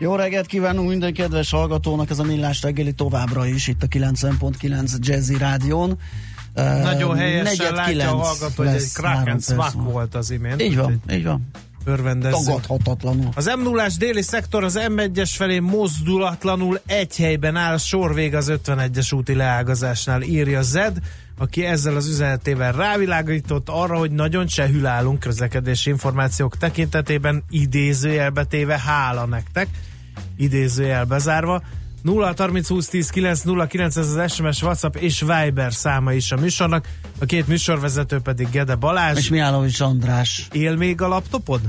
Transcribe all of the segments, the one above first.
Jó reggelt kívánunk minden kedves hallgatónak, ez a Millás reggeli továbbra is itt a 90.9 Jazzy Rádión. Nagyon helyesen látja a hallgató, hogy egy Kraken Smack volt az imént. Így van, így van. Örvendezzük. Tagadhatatlanul. Az m 0 déli szektor az M1-es felé mozdulatlanul egy helyben áll, sor vég az 51-es úti leágazásnál, írja Zed, aki ezzel az üzenetével rávilágított arra, hogy nagyon csehül állunk közlekedési információk tekintetében, idézőjelbetéve hála nektek, idézőjel bezárva. 0 30 20 10 9 0 9 ez az SMS, WhatsApp és Viber száma is a műsornak. A két műsorvezető pedig Gede Balázs. És Miálovics András. Él még a laptopod?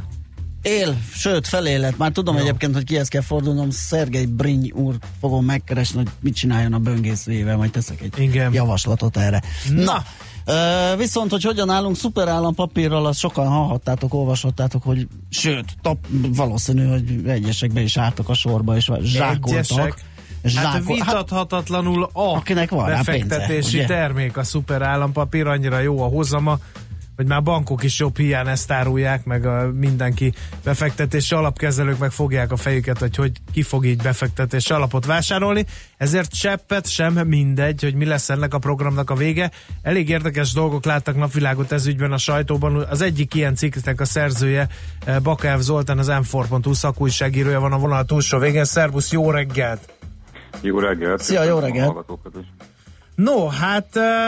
Él, sőt felélet. Már tudom Jó. egyébként, hogy kihez kell fordulnom. Szergei Briny úr fogom megkeresni, hogy mit csináljon a böngészőjével, majd teszek egy Igen. javaslatot erre. Na, Na Uh, viszont, hogy hogyan állunk szuperállam papírral, azt sokan hallhattátok, olvashattátok, hogy sőt, tap, valószínű, hogy egyesekbe is álltak a sorba, és zsákoltak. Egyesek. Hát vitathatatlanul a akinek van befektetési pénze, termék a szuper állampapír, annyira jó a hozama, hogy már bankok is jobb hiány ezt árulják, meg a mindenki befektetési alapkezelők meg fogják a fejüket, hogy hogy ki fog így befektetési alapot vásárolni, ezért cseppet sem mindegy, hogy mi lesz ennek a programnak a vége. Elég érdekes dolgok láttak napvilágot ez ügyben a sajtóban. Az egyik ilyen cikknek a szerzője eh, Bakáv Zoltán, az m4.hu szakújságírója van a vonal túlsó végén. Szervusz, jó reggelt! Jó reggelt! Szia, jó reggelt! No, hát...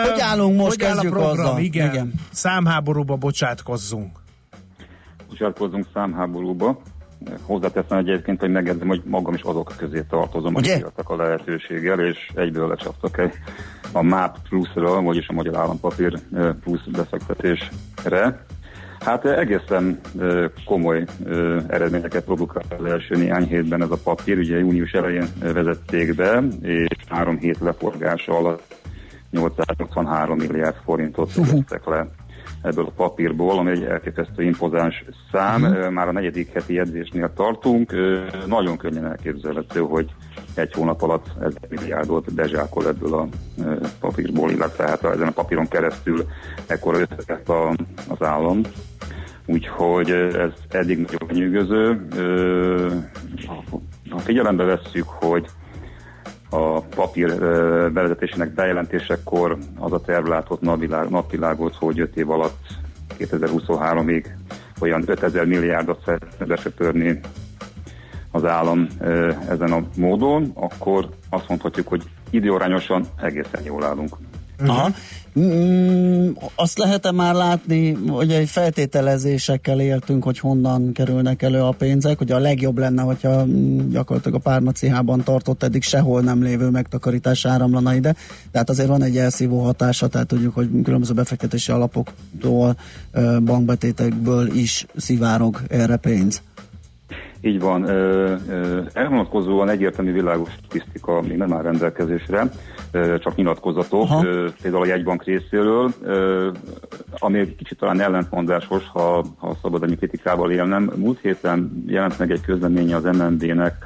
Hogy állunk most, hogy kezdjük áll a program? Azzal. Igen. Igen. Számháborúba bocsátkozzunk. Bocsátkozzunk számháborúba. Hozzáteszem egyébként, hogy megjegyzem, hogy magam is azok közé tartozom, hogy írtak a lehetőséggel, és egyből lecsaptak egy a MAP pluszra, vagyis a Magyar Állampapír plusz befektetésre. Hát egészen komoly eredményeket produkált az első néhány hétben ez a papír. Ugye június elején vezették be, és három hét leforgása alatt 883 milliárd forintot vettek le ebből a papírból, ami egy elképesztő impozáns szám. Uh-huh. Már a negyedik heti edzésnél tartunk. Nagyon könnyen elképzelhető, hogy egy hónap alatt ez milliárdot bezsákol ebből a papírból, illetve hát ezen a papíron keresztül ekkor összetett az állam. Úgyhogy ez eddig nagyon nyűgöző. Ha figyelembe vesszük, hogy a papír bevezetésének bejelentésekor az a terv látott napvilágot, hogy 5 év alatt 2023-ig olyan 5000 milliárdot szeretne besöpörni az állam ezen a módon, akkor azt mondhatjuk, hogy időarányosan egészen jól állunk. Aha. Mm, azt lehet-e már látni, hogy egy feltételezésekkel éltünk, hogy honnan kerülnek elő a pénzek, hogy a legjobb lenne, hogyha gyakorlatilag a párnacihában tartott eddig sehol nem lévő megtakarítás áramlana ide, tehát azért van egy elszívó hatása, tehát tudjuk, hogy különböző befektetési alapoktól, bankbetétekből is szivárog erre pénz. Így van. Erre vonatkozóan egyértelmű világos statisztika még nem áll rendelkezésre, csak nyilatkozatok, Aha. például a jegybank részéről, ami egy kicsit talán ellentmondásos, ha, ha szabad ennyi kritikával élnem. Múlt héten jelent meg egy közlemény az MNB-nek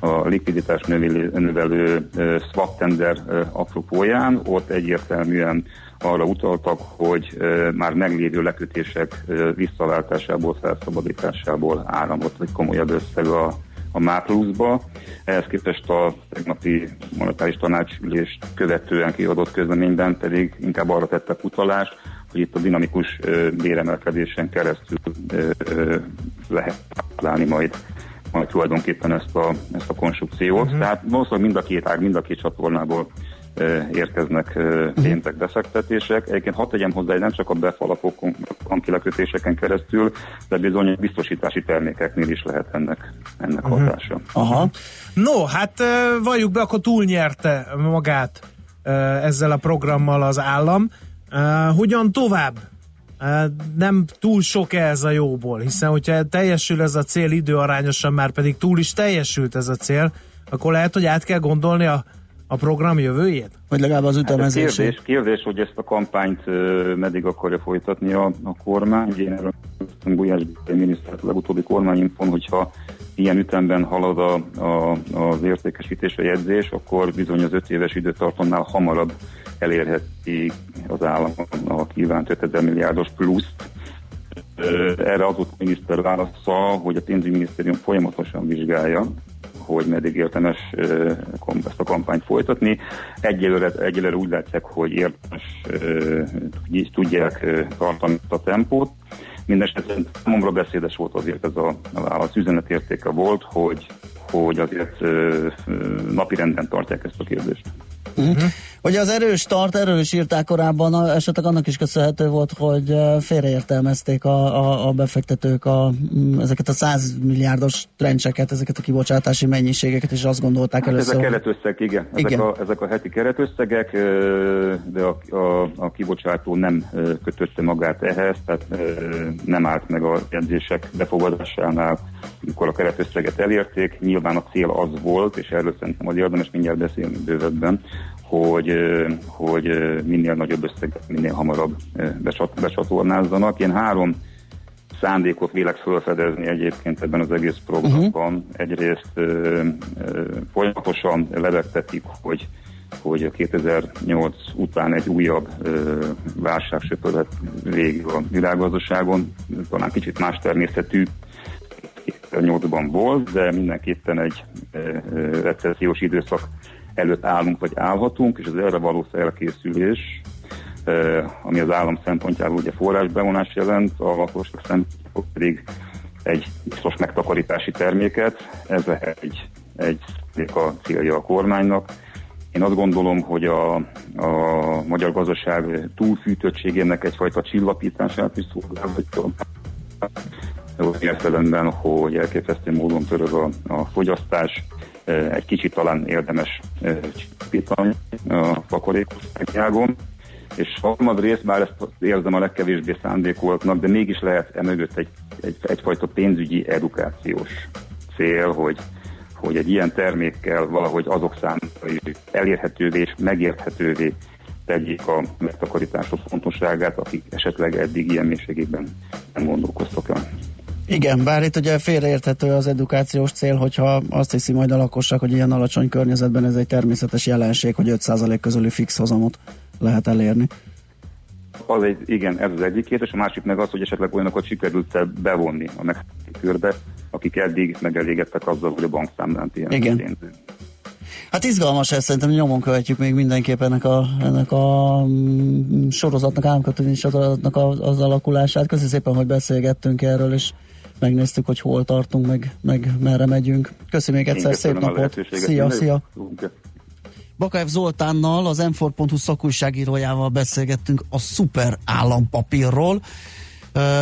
a likviditás növelő, növelő swap tender apropóján, ott egyértelműen arra utaltak, hogy már meglévő lekötések visszaváltásából, felszabadításából áramlott egy komolyabb összeg a, a Mápluszba. Ehhez képest a tegnapi monetáris tanácsülést követően kiadott közleményben pedig inkább arra tettek utalást, hogy itt a dinamikus béremelkedésen keresztül lehet találni majd majd tulajdonképpen ezt a, ezt a konstrukciót. Uh-huh. Tehát valószínűleg mind a két ág, mind a két csatornából érkeznek pénzek, befektetések. Egyébként hat tegyem hozzá, hogy nem csak a befalapokon, ankilekötéseken keresztül, de bizony biztosítási termékeknél is lehet ennek, ennek uh-huh. hatása. Aha. No, hát valljuk be, akkor túlnyerte magát ezzel a programmal az állam. Hogyan tovább? nem túl sok ez a jóból, hiszen hogyha teljesül ez a cél időarányosan, már pedig túl is teljesült ez a cél, akkor lehet, hogy át kell gondolni a a program jövőjét? Vagy legalább az ütemezését? Hát kérdés, kérdés, hogy ezt a kampányt meddig akarja folytatni a, a kormány. Ugye én erről Gulyás minisztert a legutóbbi kormányinfon, hogyha ilyen ütemben halad a, a, az értékesítés, a jegyzés, akkor bizony az öt éves időtartamnál hamarabb elérheti az állam a kívánt 5000 milliárdos pluszt. Erre az a miniszter válasza, hogy a pénzügyminisztérium folyamatosan vizsgálja, hogy meddig érdemes ezt a kampányt folytatni. Egyelőre, egyelőre úgy látják, hogy érdemes tudják tartani a tempót. Mindenesetre számomra beszédes volt azért ez a, a válasz üzenetértéke volt, hogy, hogy azért napirenden tartják ezt a kérdést. Uh-huh. Ugye az erős start, erről is írták korábban, esetleg annak is köszönhető volt, hogy félreértelmezték a, a, a befektetők a, ezeket a 100 milliárdos trencseket, ezeket a kibocsátási mennyiségeket, és azt gondolták hát először. Ezek keretösszeg, igen. Ezek, igen. A, ezek a heti keretösszegek, de a, a, a kibocsátó nem kötötte magát ehhez, tehát nem állt meg a jegyzések befogadásánál, amikor a keretösszeget elérték. Nyilván a cél az volt, és erről szerintem az érdemes mindjárt beszélni bővebben, hogy, hogy minél nagyobb összeget minél hamarabb becsat, becsatornázzanak. Én három szándékot vélek felfedezni egyébként ebben az egész programban. Uh-huh. Egyrészt ö, ö, folyamatosan levegtetik, hogy hogy a 2008 után egy újabb ö, válság söpörhet végig a világgazdaságon, talán kicsit más természetű 2008-ban volt, de mindenképpen egy recessziós időszak előtt állunk, vagy állhatunk, és az erre való felkészülés, ami az állam szempontjából ugye forrásbevonás jelent, a lakosok szempontjából pedig egy biztos megtakarítási terméket, ez egy, egy a célja a kormánynak. Én azt gondolom, hogy a, a magyar gazdaság túlfűtöttségének egyfajta csillapítását is szolgálhatja. Értelemben, hogy elképesztő módon törög a, a fogyasztás, egy kicsit talán érdemes csipítani a takarékosságágon. És rész, bár ezt érzem a legkevésbé szándékoltnak, de mégis lehet emögött egy, egy, egyfajta pénzügyi edukációs cél, hogy, hogy egy ilyen termékkel valahogy azok számára is elérhetővé és megérthetővé tegyék a megtakarítások fontosságát, akik esetleg eddig ilyen mélységében nem gondolkoztak el. Igen, bár itt ugye félreérthető az edukációs cél, hogyha azt hiszi majd a lakosság, hogy ilyen alacsony környezetben ez egy természetes jelenség, hogy 5% közöli fix hozamot lehet elérni. Az egy, igen, ez az egyik és a másik meg az, hogy esetleg olyanokat sikerült bevonni a megkörbe, akik eddig megelégedtek azzal, hogy a bankszámlán ilyen igen. pénzű. Hát izgalmas ez, szerintem nyomon követjük még mindenképp ennek a, ennek a mm, sorozatnak, államkötőnyi sorozatnak az, az alakulását. Köszönöm szépen, hogy beszélgettünk erről, és megnéztük, hogy hol tartunk, meg, meg merre megyünk. Köszönöm még egyszer, szép napot! Szia, szia! Bakaev Zoltánnal, az m szakújságírójával beszélgettünk a szuper állampapírról.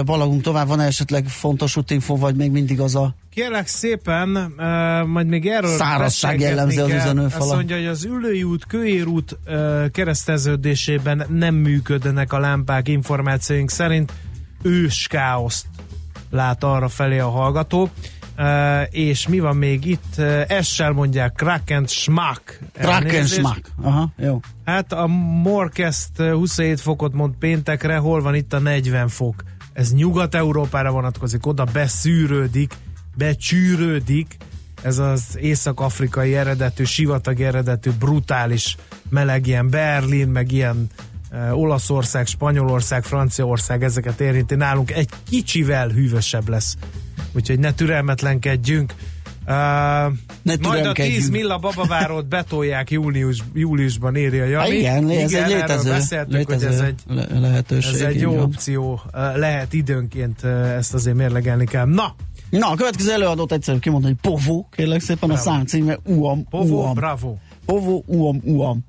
Balagunk tovább, van esetleg fontos útinfo, vagy még mindig az a Kérlek szépen, uh, majd még erről Szárazság jellemzi az üzenőfala. Azt mondja, hogy az Ülői út, Kőér út uh, kereszteződésében nem működnek a lámpák információink szerint. Ős káoszt lát arra felé a hallgató. Uh, és mi van még itt? Uh, Essel mondják Kraken Schmack. Kraken Schmack. Aha, jó. Hát a Morkest 27 fokot mond péntekre, hol van itt a 40 fok? Ez Nyugat-Európára vonatkozik, oda beszűrődik, becsűrődik, ez az észak-afrikai eredetű, sivatag eredetű, brutális meleg, ilyen Berlin, meg ilyen Olaszország, Spanyolország, Franciaország ezeket érinti. Nálunk egy kicsivel hűvösebb lesz. Úgyhogy ne türelmetlenkedjünk. Uh, ne majd a 10 milla babavárót betolják július, júliusban, írja Jani. Ha igen, igen, ez egy létező, beszéltük, létező hogy ez egy, le- lehetőség. Ez egy jó opció. Lehet időnként ezt azért mérlegelni kell. Na, Na, a következő előadót egyszerűen kimondani, hogy Povo, kérlek szépen, bravo. a szám címe Uam, Povo, Uam. bravo. Povo, Uam, Uam.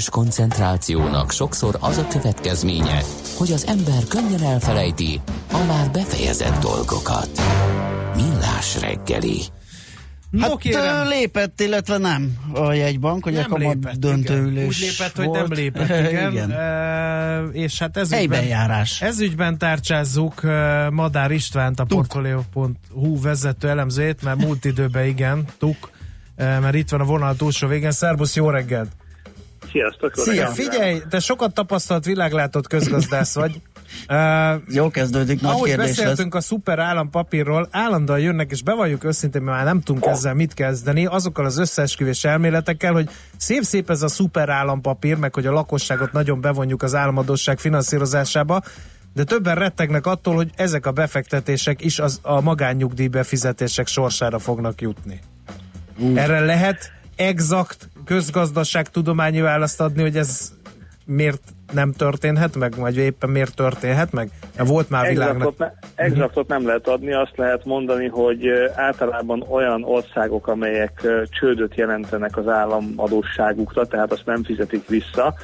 Erős koncentrációnak sokszor az a következménye, hogy az ember könnyen elfelejti a már befejezett dolgokat. Millás reggeli. Hát no, kérem. lépett, illetve nem a jegybank, hogy nem a kamat döntőülés Úgy lépett, volt. hogy nem lépett, igen. igen. E, és hát ez ügyben, járás. ez ügyben tárcsázzuk Madár Istvánt, a Portfolio.hu vezető elemzőjét, mert múlt időben igen, tuk, mert itt van a vonal túlsó végén. Szerbusz, jó reggelt! Sziasztok! Szia, figyelj, te sokat tapasztalt világlátott közgazdász vagy. Uh, Jó kezdődik, nagy Ahogy kérdés beszéltünk lesz. a szuper állampapírról, állandóan jönnek, és bevalljuk őszintén, mert már nem tudunk ezzel mit kezdeni, azokkal az összeesküvés elméletekkel, hogy szép-szép ez a szuper állampapír, meg hogy a lakosságot nagyon bevonjuk az államadosság finanszírozásába, de többen rettegnek attól, hogy ezek a befektetések is az, a magánnyugdíj befizetések sorsára fognak jutni. Uh. Erre lehet exakt közgazdaságtudományi választ adni, hogy ez miért nem történhet meg, vagy éppen miért történhet meg? Volt már világnak. Exaktot, ne, exaktot nem lehet adni, azt lehet mondani, hogy általában olyan országok, amelyek csődöt jelentenek az államadóságukra, tehát azt nem fizetik vissza,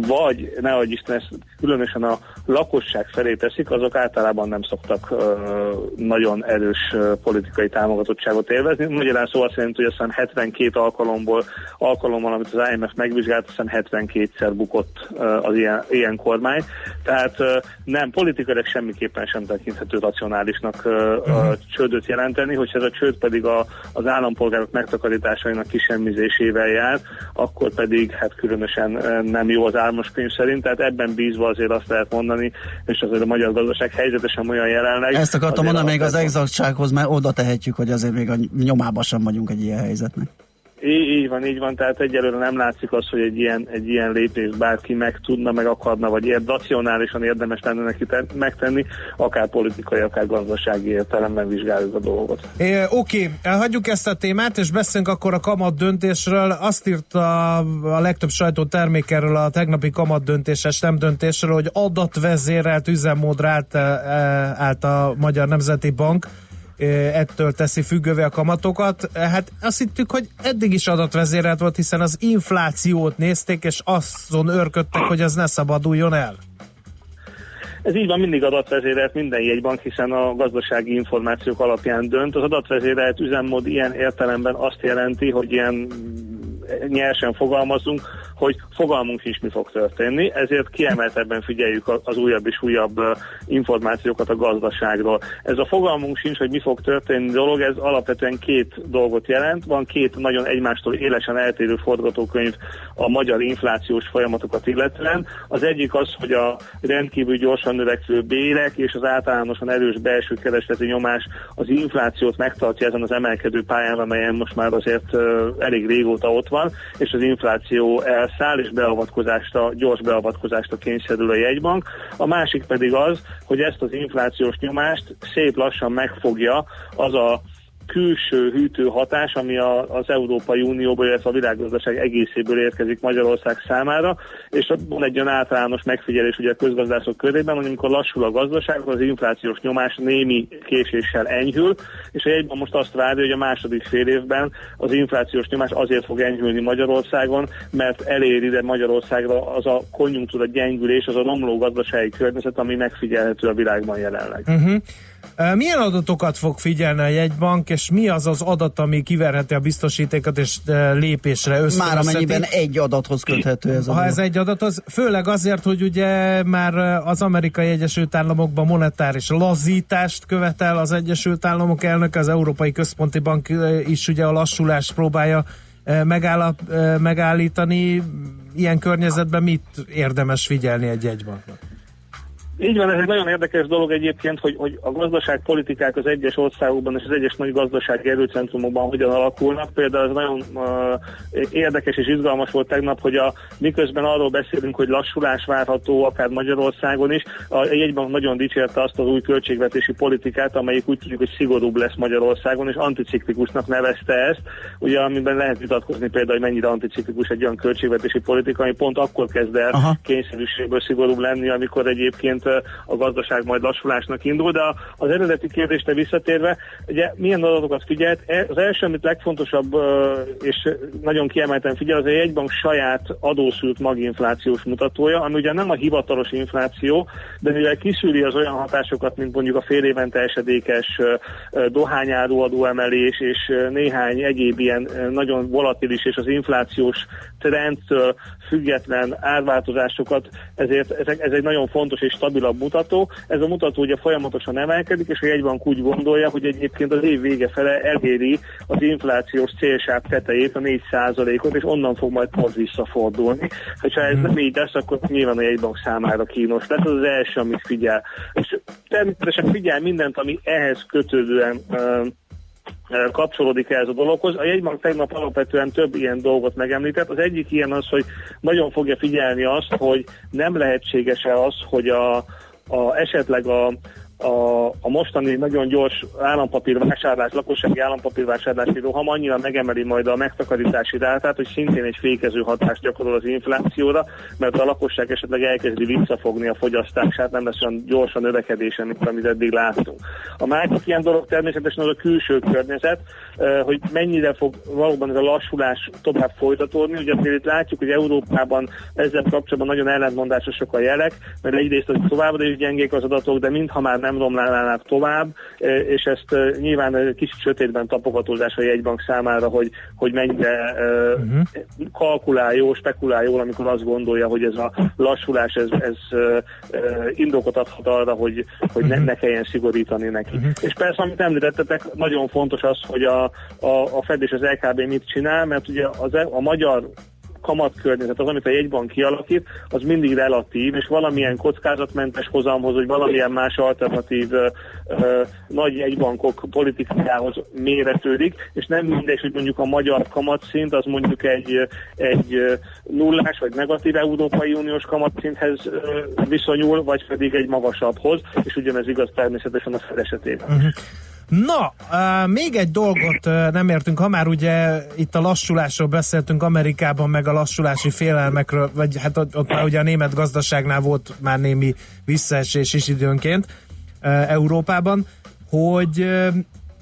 vagy nehogy Isten ezt különösen a lakosság felé teszik, azok általában nem szoktak uh, nagyon erős uh, politikai támogatottságot élvezni. Magyarán szó azt jelenti, hogy aztán 72 alkalomból, alkalommal, amit az IMF megvizsgált, aztán 72-szer bukott uh, az ilyen, ilyen kormány. Tehát uh, nem, politikailag semmiképpen sem tekinthető racionálisnak uh, uh-huh. csődöt jelenteni, hogyha ez a csőd pedig a, az állampolgárok megtakarításainak kisemmizésével jár, akkor pedig hát különösen nem jó az álmos könyv szerint, tehát ebben bízva azért azt lehet mondani, és azért a magyar gazdaság helyzetesen olyan jelenleg. Ezt akartam mondani, még az exaktsághoz mert oda tehetjük, hogy azért még a nyomába sem vagyunk egy ilyen helyzetnek. Így, így van, így van, tehát egyelőre nem látszik az, hogy egy ilyen, egy ilyen lépést bárki meg tudna, meg akarna, vagy ér, racionálisan érdemes lenne neki te, megtenni, akár politikai, akár gazdasági értelemben vizsgáljuk a dolgot. É, oké, hagyjuk ezt a témát, és beszélünk akkor a kamat döntésről. Azt írta a legtöbb sajtó termékerről a tegnapi kamat döntéses nem döntésről, hogy adatvezérelt üzemmódra állt, e, állt a Magyar Nemzeti Bank ettől teszi függővé a kamatokat. Hát azt hittük, hogy eddig is adatvezérelt volt, hiszen az inflációt nézték, és azon örködtek, hogy ez ne szabaduljon el. Ez így van, mindig adatvezérelt minden jegybank, hiszen a gazdasági információk alapján dönt. Az adatvezérelt üzemmód ilyen értelemben azt jelenti, hogy ilyen nyersen fogalmazunk, hogy fogalmunk is mi fog történni, ezért kiemeltebben figyeljük az újabb és újabb információkat a gazdaságról. Ez a fogalmunk sincs, hogy mi fog történni dolog, ez alapvetően két dolgot jelent. Van két nagyon egymástól élesen eltérő forgatókönyv a magyar inflációs folyamatokat illetően. Az egyik az, hogy a rendkívül gyorsan növekvő bérek és az általánosan erős belső keresleti nyomás az inflációt megtartja ezen az emelkedő pályán, amelyen most már azért elég régóta ott van, és az infláció el elszáll, és beavatkozásra, gyors beavatkozásra kényszerül a jegybank. A másik pedig az, hogy ezt az inflációs nyomást szép lassan megfogja az a külső hűtő hatás, ami a, az Európai Unióból, illetve a világgazdaság egészéből érkezik Magyarország számára, és van egy olyan általános megfigyelés ugye a közgazdászok körében, hogy amikor lassul a gazdaság, az inflációs nyomás némi késéssel enyhül, és a jegyben most azt várja, hogy a második fél évben az inflációs nyomás azért fog enyhülni Magyarországon, mert elér ide Magyarországra az a konjunktúra gyengülés, az a romló gazdasági környezet, ami megfigyelhető a világban jelenleg. Uh-huh. Milyen adatokat fog figyelni a jegybank, és mi az az adat, ami kiverheti a biztosítékat és lépésre ösztönözheti? Már amennyiben egy adathoz köthető ez a Ha ez egy adat, az főleg azért, hogy ugye már az amerikai Egyesült Államokban monetáris lazítást követel az Egyesült Államok elnök, az Európai Központi Bank is ugye a lassulást próbálja megállap, megállítani. Ilyen környezetben mit érdemes figyelni egy jegybanknak? Így van, ez egy nagyon érdekes dolog egyébként, hogy, hogy a gazdaságpolitikák az egyes országokban és az egyes nagy gazdasági erőcentrumokban hogyan alakulnak. Például ez nagyon uh, érdekes és izgalmas volt tegnap, hogy a, miközben arról beszélünk, hogy lassulás várható akár Magyarországon is, a jegyben nagyon dicsérte azt az új költségvetési politikát, amelyik úgy tudjuk, hogy szigorúbb lesz Magyarországon, és anticiklikusnak nevezte ezt, ugye amiben lehet vitatkozni például, hogy mennyire anticiklikus egy olyan költségvetési politika, ami pont akkor kezd el Aha. kényszerűségből szigorúbb lenni, amikor egyébként a gazdaság majd lassulásnak indul, de az eredeti kérdésre visszatérve, ugye milyen adatokat figyelt? E, az első, amit legfontosabb és nagyon kiemelten figyel, az a jegybank saját adószült maginflációs mutatója, ami ugye nem a hivatalos infláció, de mivel kiszűri az olyan hatásokat, mint mondjuk a fél évente esedékes dohányáró adóemelés és néhány egyéb ilyen nagyon volatilis és az inflációs trendtől független árváltozásokat, ezért ez, ez egy nagyon fontos és stabilabb mutató. Ez a mutató ugye folyamatosan emelkedik, és a jegybank úgy gondolja, hogy egyébként az év vége fele eléri az inflációs célsáv tetejét, a 4%-ot, és onnan fog majd pont visszafordulni. Ha ez nem így lesz, akkor nyilván a jegybank számára kínos lesz. Ez az első, amit figyel. És természetesen figyel mindent, ami ehhez kötődően kapcsolódik ez a dologhoz. A jegybank tegnap alapvetően több ilyen dolgot megemlített. Az egyik ilyen az, hogy nagyon fogja figyelni azt, hogy nem lehetséges-e az, hogy a, a, esetleg a, a, a mostani nagyon gyors állampapírvásárlás, lakossági állampapírvásárlási roham annyira megemeli majd a megtakarítási rátát, hogy szintén egy fékező hatást gyakorol az inflációra, mert a lakosság esetleg elkezdi visszafogni a fogyasztását, nem lesz olyan gyorsan növekedése, mint amit eddig láttunk. A másik ilyen dolog természetesen az a külső környezet, hogy mennyire fog valóban ez a lassulás tovább folytatódni. Ugye itt látjuk, hogy Európában ezzel kapcsolatban nagyon ellentmondásosak a jelek, mert egyrészt az továbbra is gyengék az adatok, de mintha már nem romlánának tovább, e, és ezt e, nyilván kicsit sötétben tapogatózás a jegybank számára, hogy, hogy mennyire uh-huh. kalkulál jó, spekulál jól, amikor azt gondolja, hogy ez a lassulás, ez, ez indokot adhat arra, hogy, hogy ne, ne kelljen szigorítani neki. Uh-huh. És persze, amit említettetek, nagyon fontos az, hogy a, a, a Fed és az LKB mit csinál, mert ugye az, a magyar kamatkörnyezet, az, amit a jegybank kialakít, az mindig relatív, és valamilyen kockázatmentes hozamhoz, vagy valamilyen más alternatív ö, ö, nagy jegybankok politikájához méretődik, és nem mindegy, hogy mondjuk a magyar kamatszint az mondjuk egy, egy nullás vagy negatív Európai Uniós kamatszinthez viszonyul, vagy pedig egy magasabbhoz, és ugyanez igaz természetesen a Fed esetében. Uh-huh. Na, még egy dolgot nem értünk, ha már ugye itt a lassulásról beszéltünk Amerikában, meg a lassulási félelmekről, vagy hát ott, már ugye a német gazdaságnál volt már némi visszaesés is időnként Európában, hogy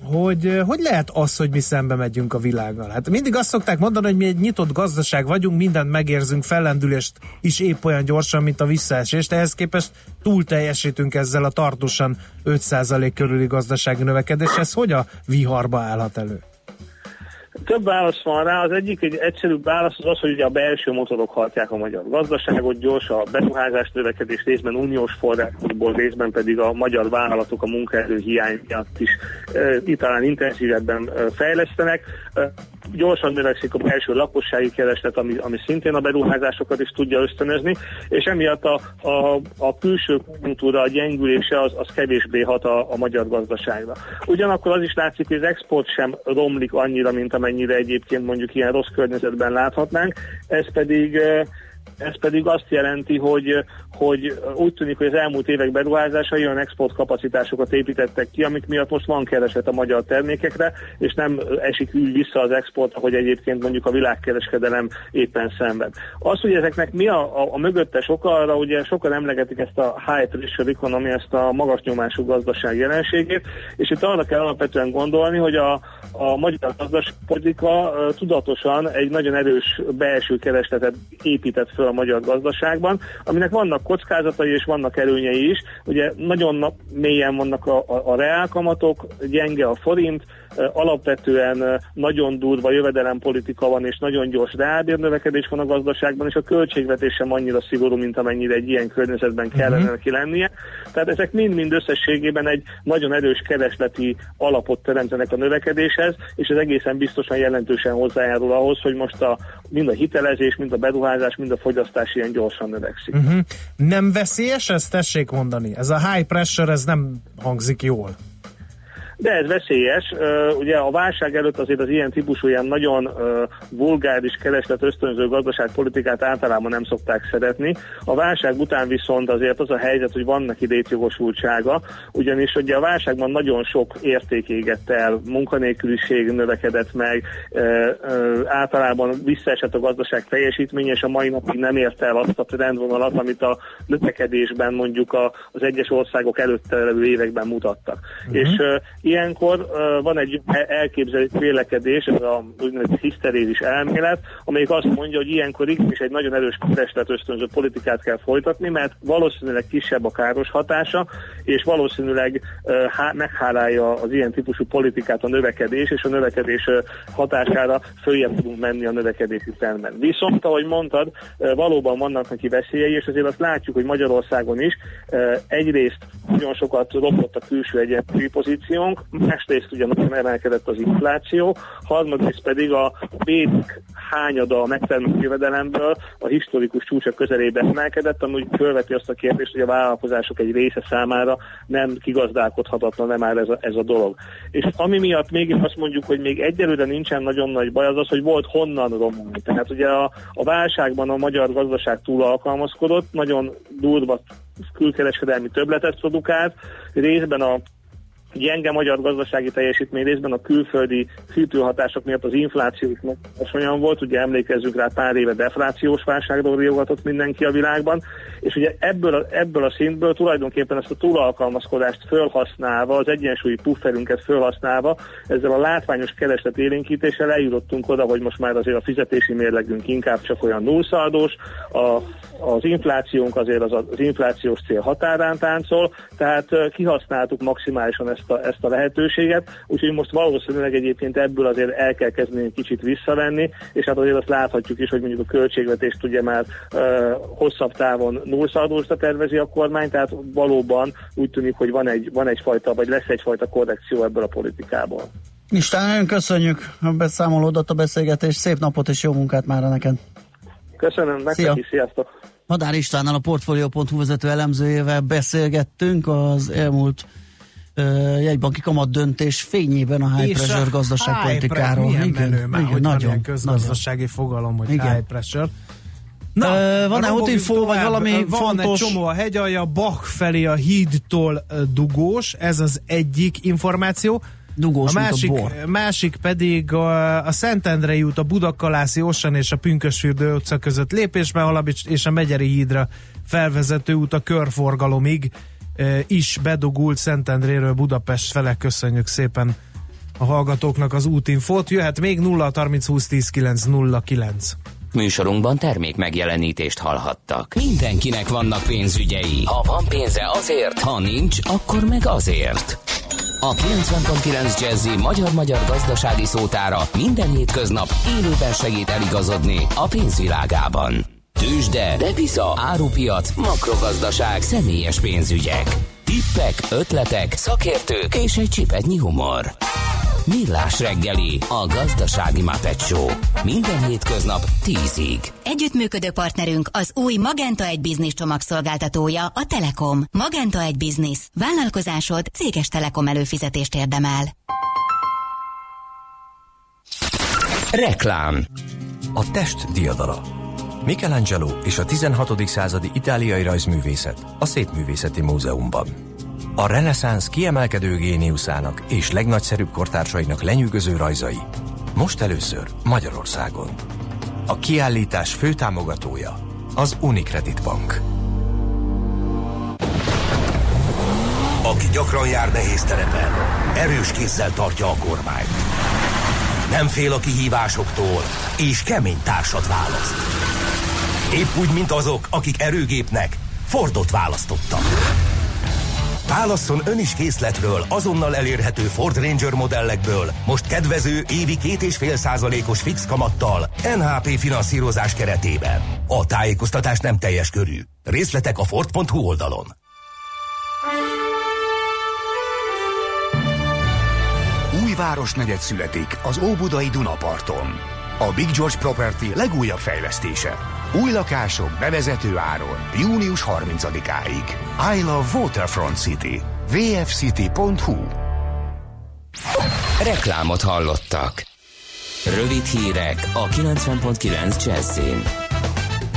hogy hogy lehet az, hogy mi szembe megyünk a világgal? Hát mindig azt szokták mondani, hogy mi egy nyitott gazdaság vagyunk, mindent megérzünk, fellendülést is épp olyan gyorsan, mint a visszaesést, ehhez képest túl teljesítünk ezzel a tartósan 5% körüli gazdasági növekedés. Hogy a viharba állhat elő? Több válasz van rá. Az egyik egy egyszerű válasz az az, hogy ugye a belső motorok hajtják a magyar gazdaságot, gyors a beruházás növekedés részben uniós forrásokból, részben pedig a magyar vállalatok a munkaerő hiány miatt is e, talán intenzívebben e, fejlesztenek. E, gyorsan növekszik a belső lakossági kereslet, ami, ami szintén a beruházásokat is tudja ösztönözni, és emiatt a, a, a külső kultúra, a gyengülése az, az kevésbé hat a, a magyar gazdaságra. Ugyanakkor az is látszik, hogy az export sem romlik annyira, mint amennyire egyébként mondjuk ilyen rossz környezetben láthatnánk, ez pedig ez pedig azt jelenti, hogy, hogy úgy tűnik, hogy az elmúlt évek beruházásai olyan export kapacitásokat építettek ki, amik miatt most van kereset a magyar termékekre, és nem esik úgy vissza az export, ahogy egyébként mondjuk a világkereskedelem éppen szenved. Az, hogy ezeknek mi a, a, a mögöttes oka, arra ugye sokan emlegetik ezt a high pressure economy, ezt a magas nyomású gazdaság jelenségét, és itt arra kell alapvetően gondolni, hogy a, a magyar gazdaságpolitika tudatosan egy nagyon erős belső keresletet épített föl a magyar gazdaságban, aminek vannak kockázatai és vannak előnyei is. Ugye nagyon mélyen vannak a, a, a reálkamatok, gyenge a forint, alapvetően nagyon durva jövedelempolitika van, és nagyon gyors reálbérnövekedés van a gazdaságban, és a költségvetés sem annyira szigorú, mint amennyire egy ilyen környezetben kellene uh-huh. neki lennie. Tehát ezek mind-mind összességében egy nagyon erős keresleti alapot teremtenek a növekedéshez, és ez egészen biztosan jelentősen hozzájárul ahhoz, hogy most a, mind a hitelezés, mind a beruházás, mind a fogyasztás ilyen gyorsan növekszik. Uh-huh. Nem veszélyes, ezt tessék mondani. Ez a high pressure, ez nem hangzik jól. De ez veszélyes. Ugye a válság előtt azért az ilyen típusú ilyen nagyon vulgáris kereslet ösztönző gazdaságpolitikát általában nem szokták szeretni. A válság után viszont azért az a helyzet, hogy van neki létjogosultsága, ugyanis ugye a válságban nagyon sok érték égett el, munkanélküliség növekedett meg, általában visszaesett a gazdaság teljesítménye, és a mai napig nem érte el azt a trendvonalat, amit a növekedésben mondjuk az egyes országok előtte levő években mutattak. Uh-huh. És ilyenkor van egy elképzelő vélekedés, ez a úgynevezett hiszterézis elmélet, amelyik azt mondja, hogy ilyenkor is egy nagyon erős kereslet ösztönző politikát kell folytatni, mert valószínűleg kisebb a káros hatása, és valószínűleg uh, há- meghálálja az ilyen típusú politikát a növekedés, és a növekedés hatására följebb tudunk menni a növekedési trendben. Viszont, ahogy mondtad, uh, valóban vannak neki veszélyei, és azért azt látjuk, hogy Magyarországon is uh, egyrészt nagyon sokat robott a külső egyensúlyi pozíciónk, másrészt ugye nagyon emelkedett az infláció, harmadrészt pedig a bédik hányada a megtermelt jövedelemből a historikus csúcsa közelébe emelkedett, amúgy felveti azt a kérdést, hogy a vállalkozások egy része számára nem kigazdálkodhatatlan nem már ez a, ez a dolog. És ami miatt mégis azt mondjuk, hogy még egyelőre nincsen nagyon nagy baj, az az, hogy volt honnan romolni. Tehát ugye a, a válságban a magyar gazdaság túl alkalmazkodott, nagyon durva külkereskedelmi többletet produkált, részben a gyenge magyar gazdasági teljesítmény részben a külföldi hűtőhatások miatt az infláció is olyan volt, ugye emlékezzünk rá pár éve deflációs válságról riogatott mindenki a világban, és ugye ebből a, ebből a szintből tulajdonképpen ezt a túlalkalmazkodást fölhasználva, az egyensúlyi pufferünket fölhasználva, ezzel a látványos kereslet élénkítéssel eljutottunk oda, hogy most már azért a fizetési mérlegünk inkább csak olyan nullszaldós, a, az inflációnk azért az, az inflációs cél határán táncol, tehát kihasználtuk maximálisan ezt a, ezt a lehetőséget, úgyhogy most valószínűleg egyébként ebből azért el kell kezdeni egy kicsit visszavenni, és hát azért azt láthatjuk is, hogy mondjuk a költségvetést ugye már uh, hosszabb távon nullszaldósra tervezi a kormány, tehát valóban úgy tűnik, hogy van, egy, van egyfajta, vagy lesz egyfajta korrekció ebből a politikából. Isten, nagyon köszönjük a beszámolódat, a beszélgetést, szép napot és jó munkát már neked! Köszönöm, nektek is, sziasztok! Madár Istvánnal a Portfolio.hu vezető elemzőjével beszélgettünk az elmúlt jegybanki kamat döntés fényében a high pressure gazdaságpolitikáról. Milyen igen, menő már, igen, hogy nagyon, van közgazdasági nagyon. fogalom, hogy igen. high pressure. Na, uh, van-e útinfó, vagy valami van fontos? egy csomó a hegyalja, Bach felé a hídtól dugós, ez az egyik információ. Dugós, a másik, a bor. másik pedig a, a Szentendrei út, a Budakalászi Osan és a Pünkösfürdő utca között lépésbe halad, és a Megyeri hídra felvezető út a körforgalomig is bedugult Szentendréről Budapest fele. Köszönjük szépen a hallgatóknak az útinfót. Jöhet még 0 30 20 10 9 0 9. Műsorunkban termék megjelenítést hallhattak. Mindenkinek vannak pénzügyei. Ha van pénze azért, ha nincs, akkor meg azért. A 90.9 Jazzy magyar-magyar gazdasági szótára minden hétköznap élőben segít eligazodni a pénzvilágában. Tősde, devisa, árupiac, makrogazdaság, személyes pénzügyek. Tippek, ötletek, szakértők és egy csipetnyi humor. Millás reggeli, a gazdasági Show. Minden hétköznap 10-ig. Együttműködő partnerünk az új Magenta egy Business csomagszolgáltatója, a Telekom. Magenta egy Business. Vállalkozásod céges Telekom előfizetést érdemel. Reklám A test diadala. Michelangelo és a 16. századi itáliai rajzművészet a Szépművészeti Múzeumban. A reneszánsz kiemelkedő géniuszának és legnagyszerűbb kortársainak lenyűgöző rajzai. Most először Magyarországon. A kiállítás főtámogatója az Unicredit Bank. Aki gyakran jár nehéz terepen, erős kézzel tartja a kormányt. Nem fél a kihívásoktól, és kemény társat választ. Épp úgy, mint azok, akik erőgépnek Fordot választottak. Válasszon ön is készletről azonnal elérhető Ford Ranger modellekből, most kedvező évi két és fél százalékos fix kamattal, NHP finanszírozás keretében. A tájékoztatás nem teljes körű. Részletek a Ford.hu oldalon. Új városnegyed születik az Óbudai Dunaparton. A Big George Property legújabb fejlesztése új lakások bevezető áron június 30-áig. I love Waterfront City. vfcity.hu Reklámot hallottak. Rövid hírek a 90.9 Jazzin.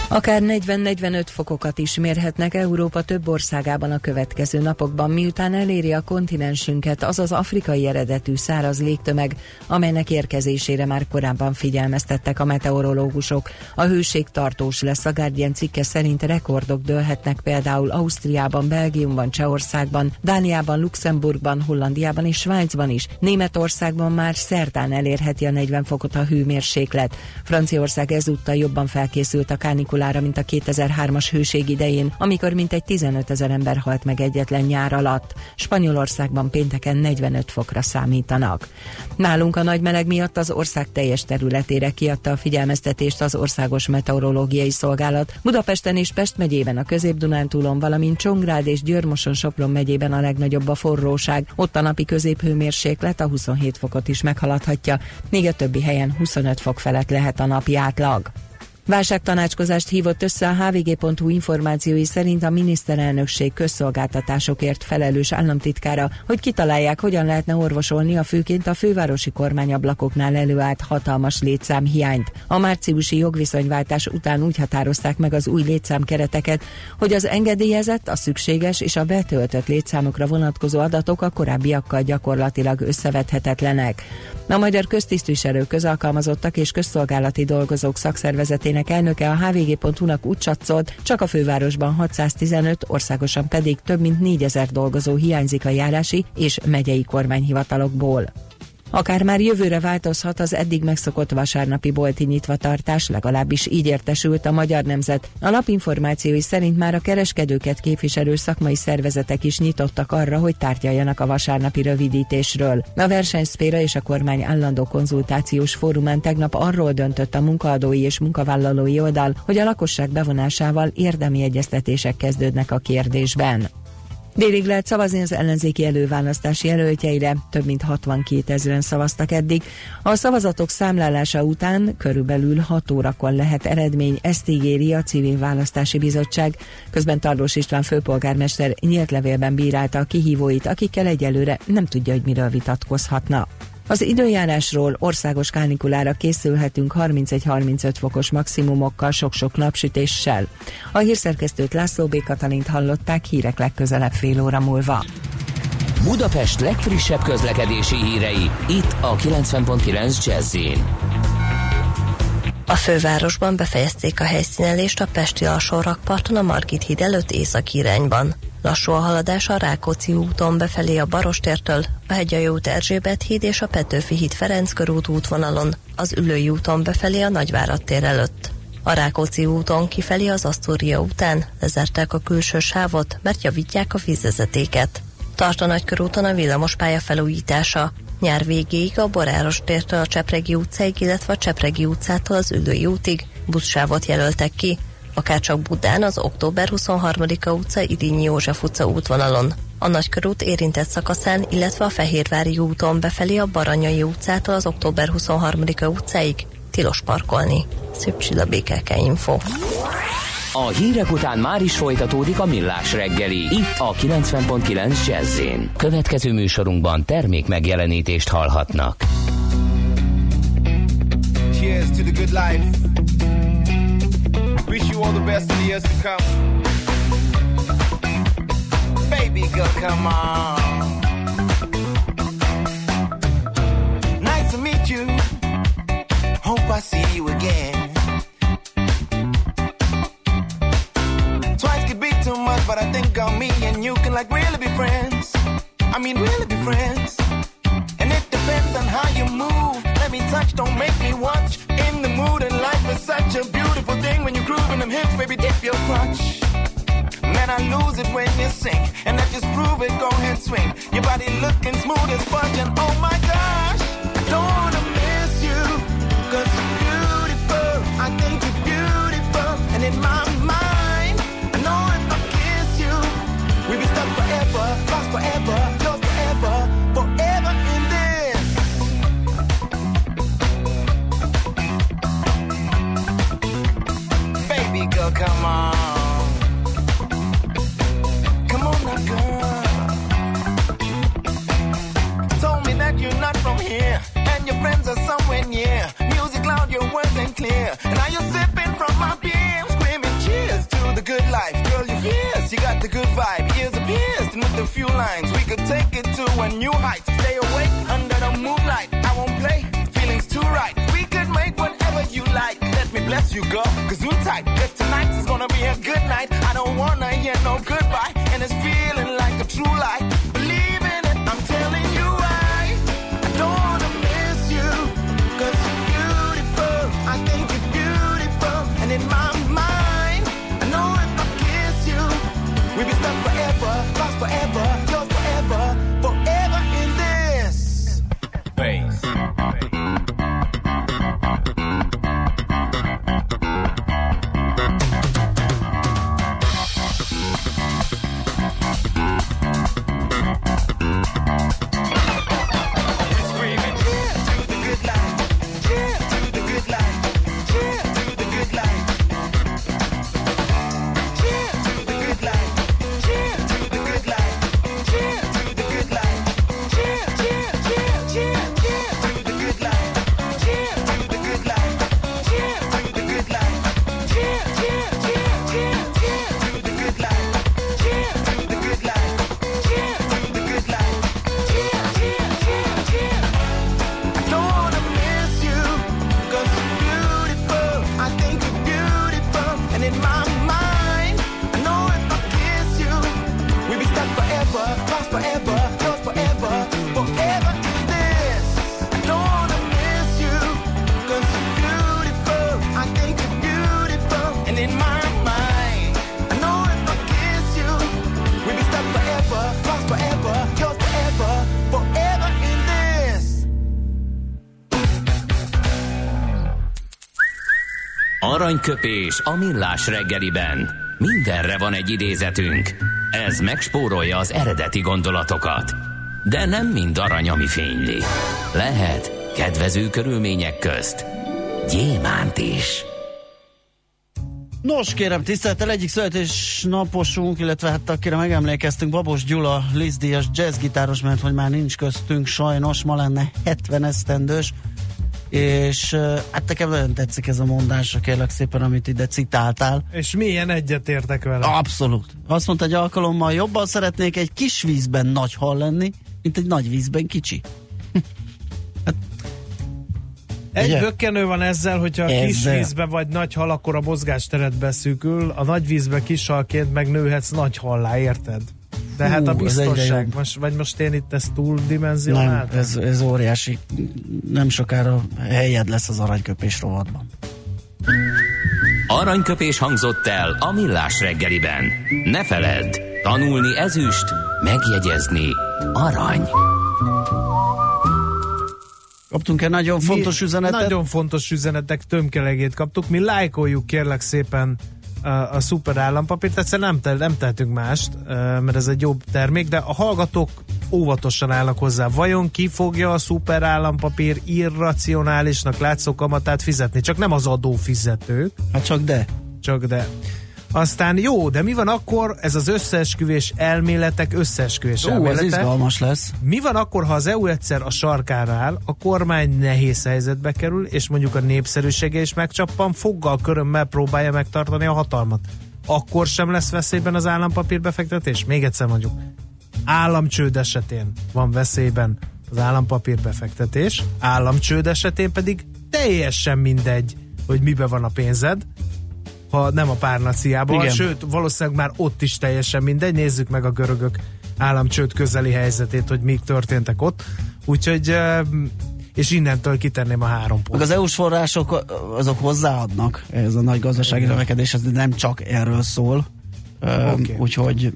Akár 40-45 fokokat is mérhetnek Európa több országában a következő napokban, miután eléri a kontinensünket az az afrikai eredetű száraz légtömeg, amelynek érkezésére már korábban figyelmeztettek a meteorológusok. A hőség tartós lesz, a Guardian cikke szerint rekordok dőlhetnek például Ausztriában, Belgiumban, Csehországban, Dániában, Luxemburgban, Hollandiában és Svájcban is. Németországban már szerdán elérheti a 40 fokot a hőmérséklet. Franciaország ezúttal jobban felkészült a kánikul kánikulara, mint a 2003-as hőség idején, amikor mintegy 15 ezer ember halt meg egyetlen nyár alatt. Spanyolországban pénteken 45 fokra számítanak. Nálunk a nagy meleg miatt az ország teljes területére kiadta a figyelmeztetést az Országos Meteorológiai Szolgálat. Budapesten és Pest megyében a Közép-Dunántúlon, valamint Csongrád és Győrmoson-Soplon megyében a legnagyobb a forróság. Ott a napi középhőmérséklet a 27 fokot is meghaladhatja, még a többi helyen 25 fok felett lehet a napi átlag. Válságtanácskozást hívott össze a hvg.hu információi szerint a miniszterelnökség közszolgáltatásokért felelős államtitkára, hogy kitalálják, hogyan lehetne orvosolni a főként a fővárosi kormányablakoknál előállt hatalmas létszámhiányt. A márciusi jogviszonyváltás után úgy határozták meg az új létszámkereteket, hogy az engedélyezett, a szükséges és a betöltött létszámokra vonatkozó adatok a korábbiakkal gyakorlatilag összevethetetlenek. A magyar köztisztviselők, közalkalmazottak és közszolgálati dolgozók szakszervezetének elnöke a hvg.hu-nak úgy csatszott, csak a fővárosban 615, országosan pedig több mint 4000 dolgozó hiányzik a járási és megyei kormányhivatalokból. Akár már jövőre változhat az eddig megszokott vasárnapi bolti nyitvatartás, legalábbis így értesült a Magyar Nemzet. A lapinformációi szerint már a kereskedőket képviselő szakmai szervezetek is nyitottak arra, hogy tárgyaljanak a vasárnapi rövidítésről. A versenyszféra és a kormány állandó konzultációs fórumán tegnap arról döntött a munkaadói és munkavállalói oldal, hogy a lakosság bevonásával érdemi egyeztetések kezdődnek a kérdésben. Délig lehet szavazni az ellenzéki előválasztás jelöltjeire, több mint 62 ezeren szavaztak eddig. A szavazatok számlálása után körülbelül 6 órakor lehet eredmény, ezt ígéri a Civil Választási Bizottság. Közben Tarlós István főpolgármester nyílt levélben bírálta a kihívóit, akikkel egyelőre nem tudja, hogy miről vitatkozhatna. Az időjárásról országos kánikulára készülhetünk 31-35 fokos maximumokkal, sok-sok napsütéssel. A hírszerkesztőt László B. Katalint hallották hírek legközelebb fél óra múlva. Budapest legfrissebb közlekedési hírei, itt a 90.9 jazz a fővárosban befejezték a helyszínelést a Pesti alsórakparton a Margit híd előtt északi irányban. Lassú a haladás a Rákóczi úton befelé a Barostértől, a Hegyai út Erzsébet híd és a Petőfi híd Ferenc körút útvonalon, az Ülői úton befelé a Nagyvárad tér előtt. A Rákóczi úton kifelé az Asztória után lezárták a külső sávot, mert javítják a vízvezetéket. Tart a Nagykörúton a villamospálya felújítása. Nyár végéig a Boráros tértől a Csepregi utcáig, illetve a Csepregi utcától az Ülői útig buszsávot jelöltek ki, akárcsak Budán az október 23-a utca Idényi József utca útvonalon. A Nagykörút érintett szakaszán, illetve a Fehérvári úton befelé a Baranyai utcától az október 23-a utcáig tilos parkolni. Szép Csilla BKK Info. A hírek után már is folytatódik a millás reggeli. Itt a 90.9 jazz Következő műsorunkban termék megjelenítést hallhatnak. Cheers to the good life. You all the best in the years to come. Baby girl, come on. Nice to meet you. Hope I see you again. Twice could be too much, but I think on me and you can like really be friends. I mean, really be friends. And it depends on how you move. Let me touch, don't make me watch. In the mood, and life is such a beautiful thing when you groove in them hips, baby, dip your crotch. Man, I lose it when you sink, and I just prove it. Go ahead, swing. Your body looking smooth as fudge, and oh my few lines, we could take it to a new height. Stay awake under the moonlight. I won't play, feelings too right. We could make whatever you like. Let me bless you, girl, cause you tight. Cause tonight is gonna be a good night. I don't wanna hear no goodbye, and it's feeling like a true lie. Aranyköpés a millás reggeliben. Mindenre van egy idézetünk. Ez megspórolja az eredeti gondolatokat. De nem mind arany, ami fényli. Lehet kedvező körülmények közt gyémánt is. Nos, kérem, tisztelettel egyik születésnaposunk, illetve hát akire megemlékeztünk, Babos Gyula, Lizdíjas jazzgitáros, mert hogy már nincs köztünk sajnos, ma lenne 70 esztendős, és hát nekem nagyon tetszik ez a mondás, kérlek szépen, amit ide citáltál. És milyen egyetértek vele? Abszolút. Azt mondta, hogy alkalommal jobban szeretnék egy kis vízben nagy hal lenni, mint egy nagy vízben kicsi. Egy Ugye? bökkenő van ezzel, hogyha a kis vízbe vagy nagy hal, akkor a mozgásteret beszűkül, a nagy vízbe kis halként meg nőhetsz nagy hallá, érted? De Hú, hát a biztonság, most, vagy most én itt ezt túl Nem, dimenzionáltam? ez, ez óriási. Nem sokára helyed lesz az aranyköpés rovatban. Aranyköpés hangzott el a millás reggeliben. Ne feledd, tanulni ezüst, megjegyezni arany. Kaptunk egy nagyon fontos Mi üzenetet. Nagyon fontos üzenetek tömkelegét kaptuk. Mi lájkoljuk kérlek szépen a, a szuper állampapírt. Egyszer nem, te, nem tehetünk mást, mert ez egy jobb termék, de a hallgatók óvatosan állnak hozzá. Vajon ki fogja a szuper állampapír irracionálisnak látszó kamatát fizetni? Csak nem az adófizetők. Hát csak de. Csak de. Aztán jó, de mi van akkor, ez az összeesküvés elméletek összeesküvés ez elmélete. izgalmas lesz. Mi van akkor, ha az EU egyszer a sarkára áll, a kormány nehéz helyzetbe kerül, és mondjuk a népszerűsége is megcsappan, foggal, körömmel próbálja megtartani a hatalmat? Akkor sem lesz veszélyben az állampapír befektetés? Még egyszer mondjuk. Államcsőd esetén van veszélyben az állampapír befektetés, államcsőd esetén pedig teljesen mindegy, hogy mibe van a pénzed, ha nem a párnaciában, sőt, valószínűleg már ott is teljesen mindegy. Nézzük meg a görögök államcsőd közeli helyzetét, hogy mik történtek ott. Úgyhogy, és innentől kitenném a három Meg pont. az EU-s források azok hozzáadnak ez a nagy gazdasági Igen. növekedés, ez nem csak erről szól. Oké. Úgyhogy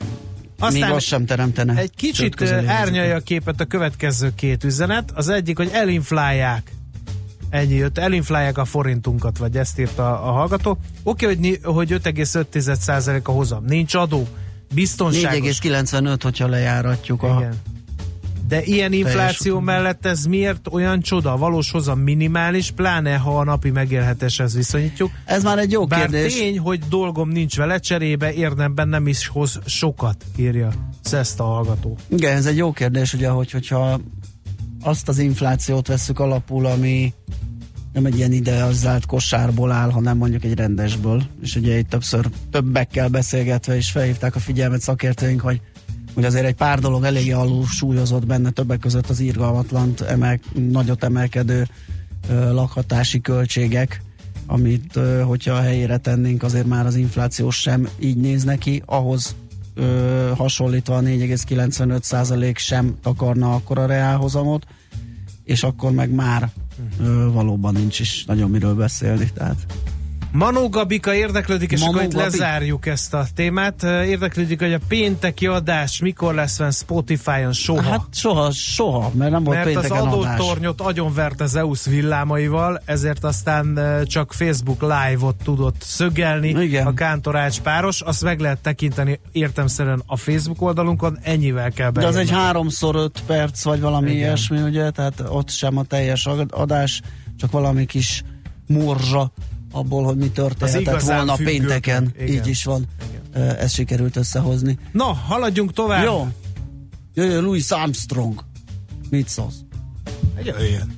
Aztán még az sem teremtene. Egy kicsit árnyalja a képet a következő két üzenet. Az egyik, hogy elinflálják Ennyi jött, elinflálják a forintunkat, vagy ezt írta a hallgató. Oké, hogy, hogy 5,5% a hozam. Nincs adó. Biztonságos. 4,95, hogyha lejáratjuk a... Igen. De ilyen infláció mellett ez miért olyan csoda? A valós hozam minimális, pláne ha a napi megélhetéshez viszonyítjuk. Ez már egy jó Bár kérdés. tény, hogy dolgom nincs vele, cserébe érdemben nem is hoz sokat, írja Szeszta hallgató. Igen, ez egy jó kérdés, ugye, hogy, hogyha azt az inflációt veszük alapul, ami nem egy ilyen idealizált kosárból áll, hanem mondjuk egy rendesből. És ugye itt többször többekkel beszélgetve is felhívták a figyelmet szakértőink, hogy hogy azért egy pár dolog eléggé alul súlyozott benne, többek között az írgalmatlan emel, nagyot emelkedő ö, lakhatási költségek, amit ö, hogyha a helyére tennénk, azért már az inflációs sem így néz neki, ahhoz ö, hasonlítva a 4,95% sem takarna akkor a reálhozamot, és akkor meg már ö, valóban nincs is nagyon miről beszélni, tehát Manó Gabika érdeklődik, és Manó akkor itt Gabi? lezárjuk ezt a témát. Érdeklődik, hogy a pénteki adás mikor lesz fenn Spotify-on soha. Hát soha, soha, mert nem volt Mert az pénteken adás. adótornyot agyonverte Zeus villámaival, ezért aztán csak Facebook Live-ot tudott szögelni Igen. a Kántorács páros. Azt meg lehet tekinteni értemszerűen a Facebook oldalunkon, ennyivel kell De bejönni. az egy háromszor öt perc, vagy valami Igen. Ilyesmi, ugye, tehát ott sem a teljes ad- adás, csak valami kis morzsa abból, hogy mi történhetett volna függők. pénteken. Igen. Így is van. Igen. Ezt sikerült összehozni. Na, haladjunk tovább. Jó. Jöjjön Louis Armstrong. Mit szólsz? Jöjjön.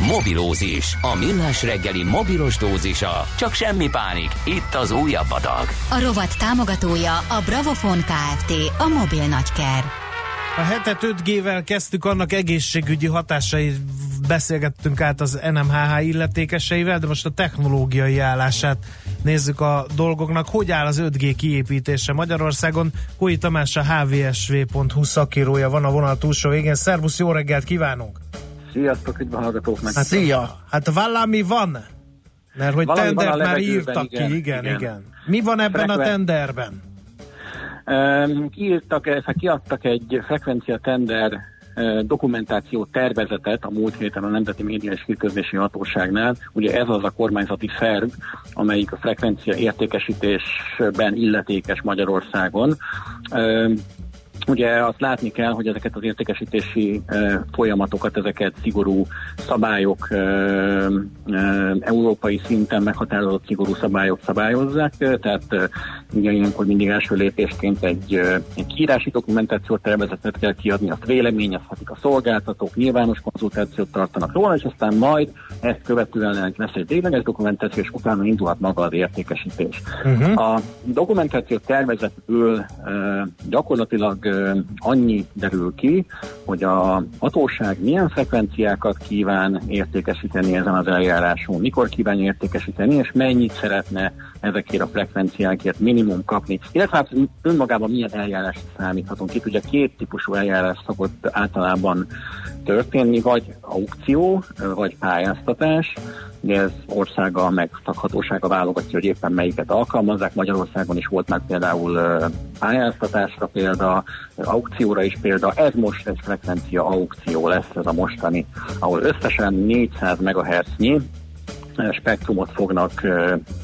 Mobilózis, a millás reggeli mobilos dózisa. Csak semmi pánik, itt az újabb adag. A rovat támogatója a Bravofon Kft. A mobil nagyker. A hetet 5G-vel kezdtük, annak egészségügyi hatásai beszélgettünk át az NMHH illetékeseivel, de most a technológiai állását nézzük a dolgoknak. Hogy áll az 5G kiépítése Magyarországon? Hói Tamás a hvsv.hu szakírója van a vonal túlsó végén. Szervusz, jó reggelt kívánunk! Sziasztok, üdv a hallgatóknak! Hát, szia! Hát valami van! Mert hogy Valami a tendert már írtak igen, ki, igen, igen, igen. Mi van ebben a Frekven- tenderben? Um, kiírtak, eh, kiadtak egy frekvencia tender eh, dokumentáció tervezetet a múlt héten a Nemzeti Média és Hírközlési Hatóságnál. Ugye ez az a kormányzati szerv, amelyik a frekvencia értékesítésben illetékes Magyarországon. Ugye azt látni kell, hogy ezeket az értékesítési folyamatokat, ezeket szigorú szabályok, európai szinten meghatározott szigorú szabályok szabályozzák, tehát ugye ilyenkor mindig első lépésként egy, egy kiírási dokumentációt tervezetet kell kiadni, azt véleményezhetik a szolgáltatók, nyilvános konzultációt tartanak róla, és aztán majd ezt követően lesz egy tényleges dokumentáció, és utána indulhat maga az értékesítés. Uh-huh. A dokumentáció tervezetből gyakorlatilag annyi derül ki, hogy a hatóság milyen frekvenciákat kíván értékesíteni ezen az eljáráson, mikor kíván értékesíteni, és mennyit szeretne ezekért a frekvenciákért minimum kapni. Illetve hát önmagában milyen eljárást számíthatunk. Itt ugye két típusú eljárás szokott általában történni, vagy aukció, vagy pályáztatás. Ez országa meg szakhatósága válogatja, hogy éppen melyiket alkalmazzák. Magyarországon is volt már például pályáztatásra példa, aukcióra is példa. Ez most egy frekvencia aukció lesz ez a mostani, ahol összesen 400 MHz-nyi spektrumot fognak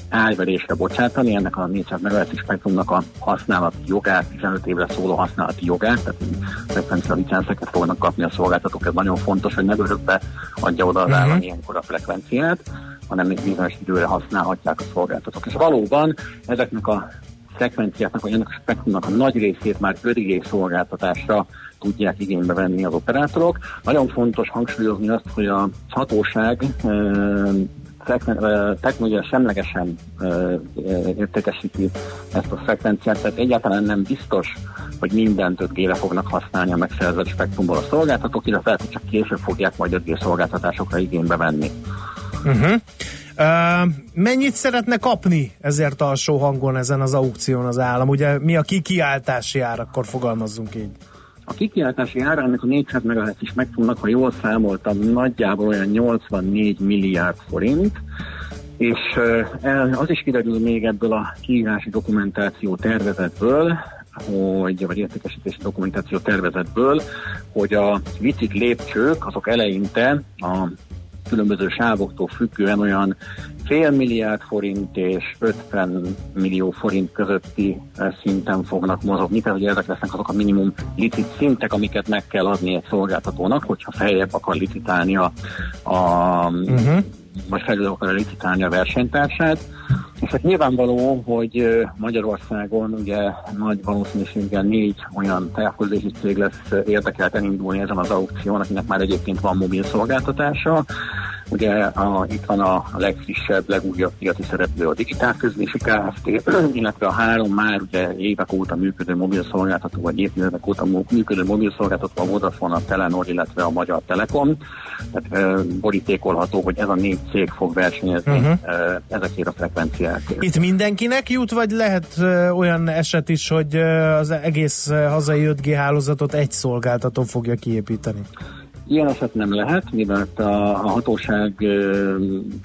árverésre bocsátani, ennek a 400 MHz spektrumnak a használati jogát, 15 évre szóló használati jogát, tehát frekvencia licenszeket fognak kapni a szolgáltatók, ez nagyon fontos, hogy ne örökbe adja oda az Mhm. állam ilyenkor a frekvenciát, hanem még bizonyos időre használhatják a szolgáltatók. És valóban ezeknek a frekvenciáknak, vagy ennek a spektrumnak a nagy részét már 5G szolgáltatásra tudják igénybe venni az operátorok. Nagyon fontos hangsúlyozni azt, hogy a hatóság technológia semlegesen értékesíti ezt a frekvenciát, tehát egyáltalán nem biztos, hogy mindent 5G-re fognak használni a megszerzett spektrumból a szolgáltatók, illetve lehet, hogy csak később fogják majd 5G szolgáltatásokra igénybe venni. Uh-huh. Uh, mennyit szeretne kapni ezért alsó hangon ezen az aukción az állam? Ugye mi a kikiáltási ár, akkor fogalmazzunk így. A kikiáltási ára ennek a 400 MHz is megtudnak, ha jól számoltam, nagyjából olyan 84 milliárd forint, és az is kiderül még ebből a kiírási dokumentáció tervezetből, hogy, vagy értékesítési dokumentáció tervezetből, hogy a licit lépcsők azok eleinte a különböző sávoktól függően olyan fél milliárd forint és 50 millió forint közötti eh, szinten fognak mozogni, tehát ugye ezek lesznek azok a minimum licit szintek, amiket meg kell adni egy szolgáltatónak, hogyha feljebb akar licitálni a, a Uh-huh. Vagy felül akar licitálni a versenytársát. És hát nyilvánvaló, hogy Magyarországon ugye nagy valószínűséggel négy olyan távközlési cég lesz érdekelt elindulni ezen az aukción, akinek már egyébként van mobil szolgáltatása. Ugye a, itt van a, legfrissebb, legújabb piaci szereplő a Digitál Közlési Kft., illetve a három már ugye évek óta működő mobil szolgáltató, vagy évtizedek óta működő mobil szolgáltató, a Vodafone, a Telenor, illetve a Magyar Telekom. Tehát ö, borítékolható, hogy ez a négy cég fog versenyezni uh-huh. ezekért a frekvenciákért. Itt mindenkinek jut, vagy lehet olyan eset is, hogy az egész hazai 5G hálózatot egy szolgáltató fogja kiépíteni? Ilyen eset nem lehet, mivel a, a hatóság uh,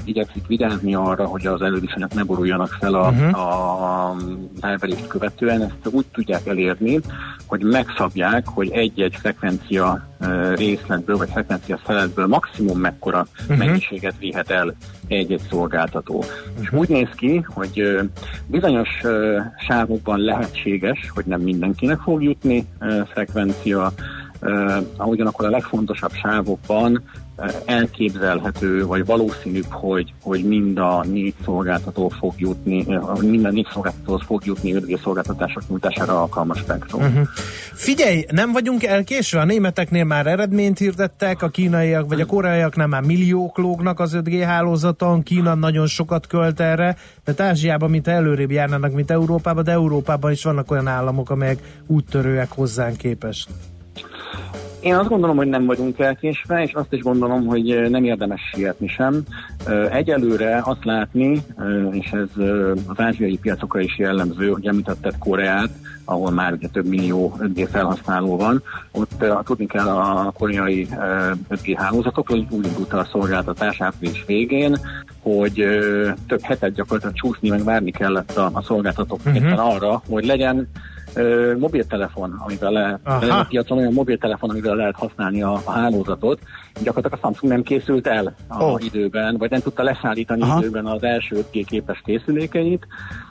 igyekszik vigyázni arra, hogy az előviszonyok ne boruljanak fel a, uh-huh. a, elverést követően. Ezt úgy tudják elérni, hogy megszabják, hogy egy-egy frekvencia uh, részletből, vagy frekvencia szeletből maximum mekkora uh-huh. mennyiséget vihet el egy-egy szolgáltató. Uh-huh. És úgy néz ki, hogy uh, bizonyos uh, sávokban lehetséges, hogy nem mindenkinek fog jutni uh, frekvencia, uh, ugyanakkor a legfontosabb sávokban elképzelhető, vagy valószínűbb, hogy, hogy mind a négy szolgáltató fog jutni, mind a négy szolgáltató fog jutni 5G szolgáltatások nyújtására alkalmas spektrum. Uh-huh. Figyelj, nem vagyunk elkésve? A németeknél már eredményt hirdettek, a kínaiak vagy a koreaiaknál már milliók lógnak az 5G hálózaton, Kína nagyon sokat költ erre, de Ázsiában, mint előrébb járnának, mint Európában, de Európában is vannak olyan államok, amelyek úttörőek hozzánk képest. Én azt gondolom, hogy nem vagyunk elkésve, és azt is gondolom, hogy nem érdemes sietni sem. Egyelőre azt látni, és ez az ázsiai piacokra is jellemző, hogy említetted Koreát, ahol már ugye több millió 5G felhasználó van, ott tudni kell a koreai 5G hálózatokról, úgy indult a szolgáltatás április végén, hogy több hetet gyakorlatilag csúszni, meg várni kellett a, a szolgáltatók uh-huh. arra, hogy legyen mobiltelefon, amivel lehet, a piacon olyan mobiltelefon, amivel lehet használni a, a hálózatot. Gyakorlatilag a Samsung nem készült el a oh. időben, vagy nem tudta leszállítani Aha. időben az első 5G képes készülékeit,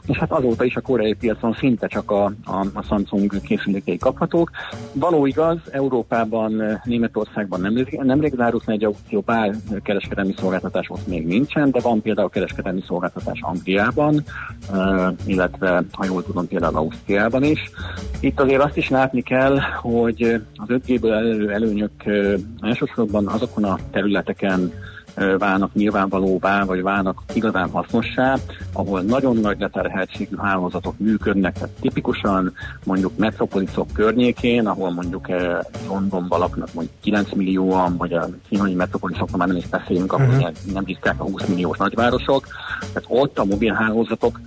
és hát azóta is a koreai piacon szinte csak a, a, a Samsung készülékei kaphatók. Való igaz, Európában, Németországban nem, nemrég zárult egy aukció, bár kereskedelmi szolgáltatás ott még nincsen, de van például kereskedelmi szolgáltatás Angliában, illetve, ha jól tudom, például Ausztriában is. Itt azért azt is látni kell, hogy az 5G-ből elő előnyök elsősorban azokon a területeken válnak nyilvánvalóvá, vagy válnak igazán hasznossá, ahol nagyon nagy leterheltségű hálózatok működnek, tehát tipikusan mondjuk metropoliszok környékén, ahol mondjuk Londonban laknak mondjuk 9 millióan, vagy a kínai metropoliszokban már nem is beszélünk, ahol uh-huh. nem bízták a 20 milliós nagyvárosok, tehát ott a mobilhálózatok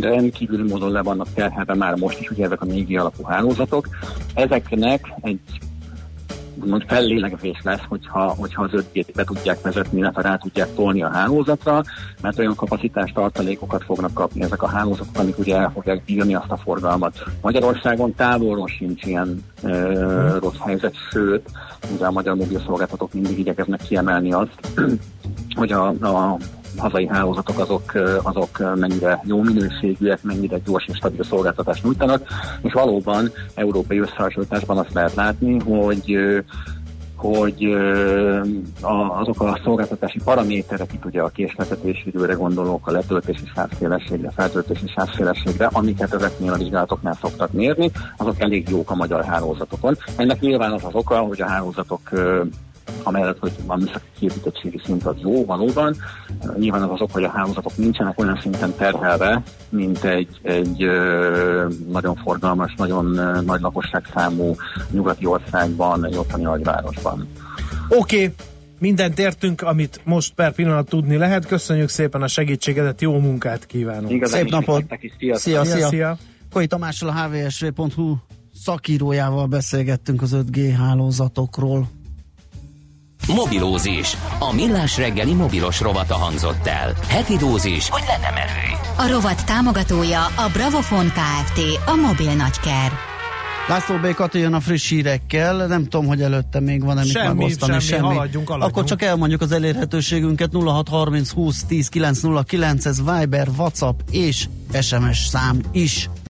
rendkívül módon le vannak terhelve már most is, ugye ezek a 4 alapú hálózatok. Ezeknek egy úgymond fellélegzés lesz, hogyha, hogyha az 5 be tudják vezetni, illetve rá tudják tolni a hálózatra, mert olyan kapacitás tartalékokat fognak kapni ezek a hálózatok, amik ugye el fogják bírni azt a forgalmat. Magyarországon távolról sincs ilyen ö, rossz helyzet, sőt, ugye a magyar mobil szolgáltatók mindig igyekeznek kiemelni azt, hogy a, a hazai hálózatok azok, azok mennyire jó minőségűek, mennyire gyors és stabil szolgáltatást nyújtanak, és valóban európai összehasonlításban azt lehet látni, hogy hogy azok a szolgáltatási paraméterek, itt ugye a késletetési időre gondolok, a letöltési sávszélességre, feltöltési sávszélességre, amiket ezeknél a vizsgálatoknál szoktak mérni, azok elég jók a magyar hálózatokon. Ennek nyilván az az oka, hogy a hálózatok amellett, hogy a műszaki képítettségi szint az jó, valóban. Nyilván az azok, hogy a hálózatok nincsenek olyan szinten terhelve, mint egy, egy nagyon forgalmas, nagyon nagy lakosságszámú nyugati országban, egy ottani nagyvárosban. Oké, okay. mindent értünk, amit most per pillanat tudni lehet. Köszönjük szépen a segítségedet, jó munkát kívánunk. Igazán Szép napot! Szia, szia! szia. szia. Koi Tamással a hvsv.hu szakírójával beszélgettünk az 5G hálózatokról. Mobilózis. A millás reggeli mobilos rovata hangzott el. Heti dózis, hogy lenne merő. A rovat támogatója a Bravofon Kft. A mobil nagyker. László B. Kati jön a friss hírekkel, nem tudom, hogy előtte még van-e mit semmi, megosztani. Semmi, semmi. Haladjunk, haladjunk. Akkor csak elmondjuk az elérhetőségünket 0630 20 10 909, ez Viber, WhatsApp és SMS szám is.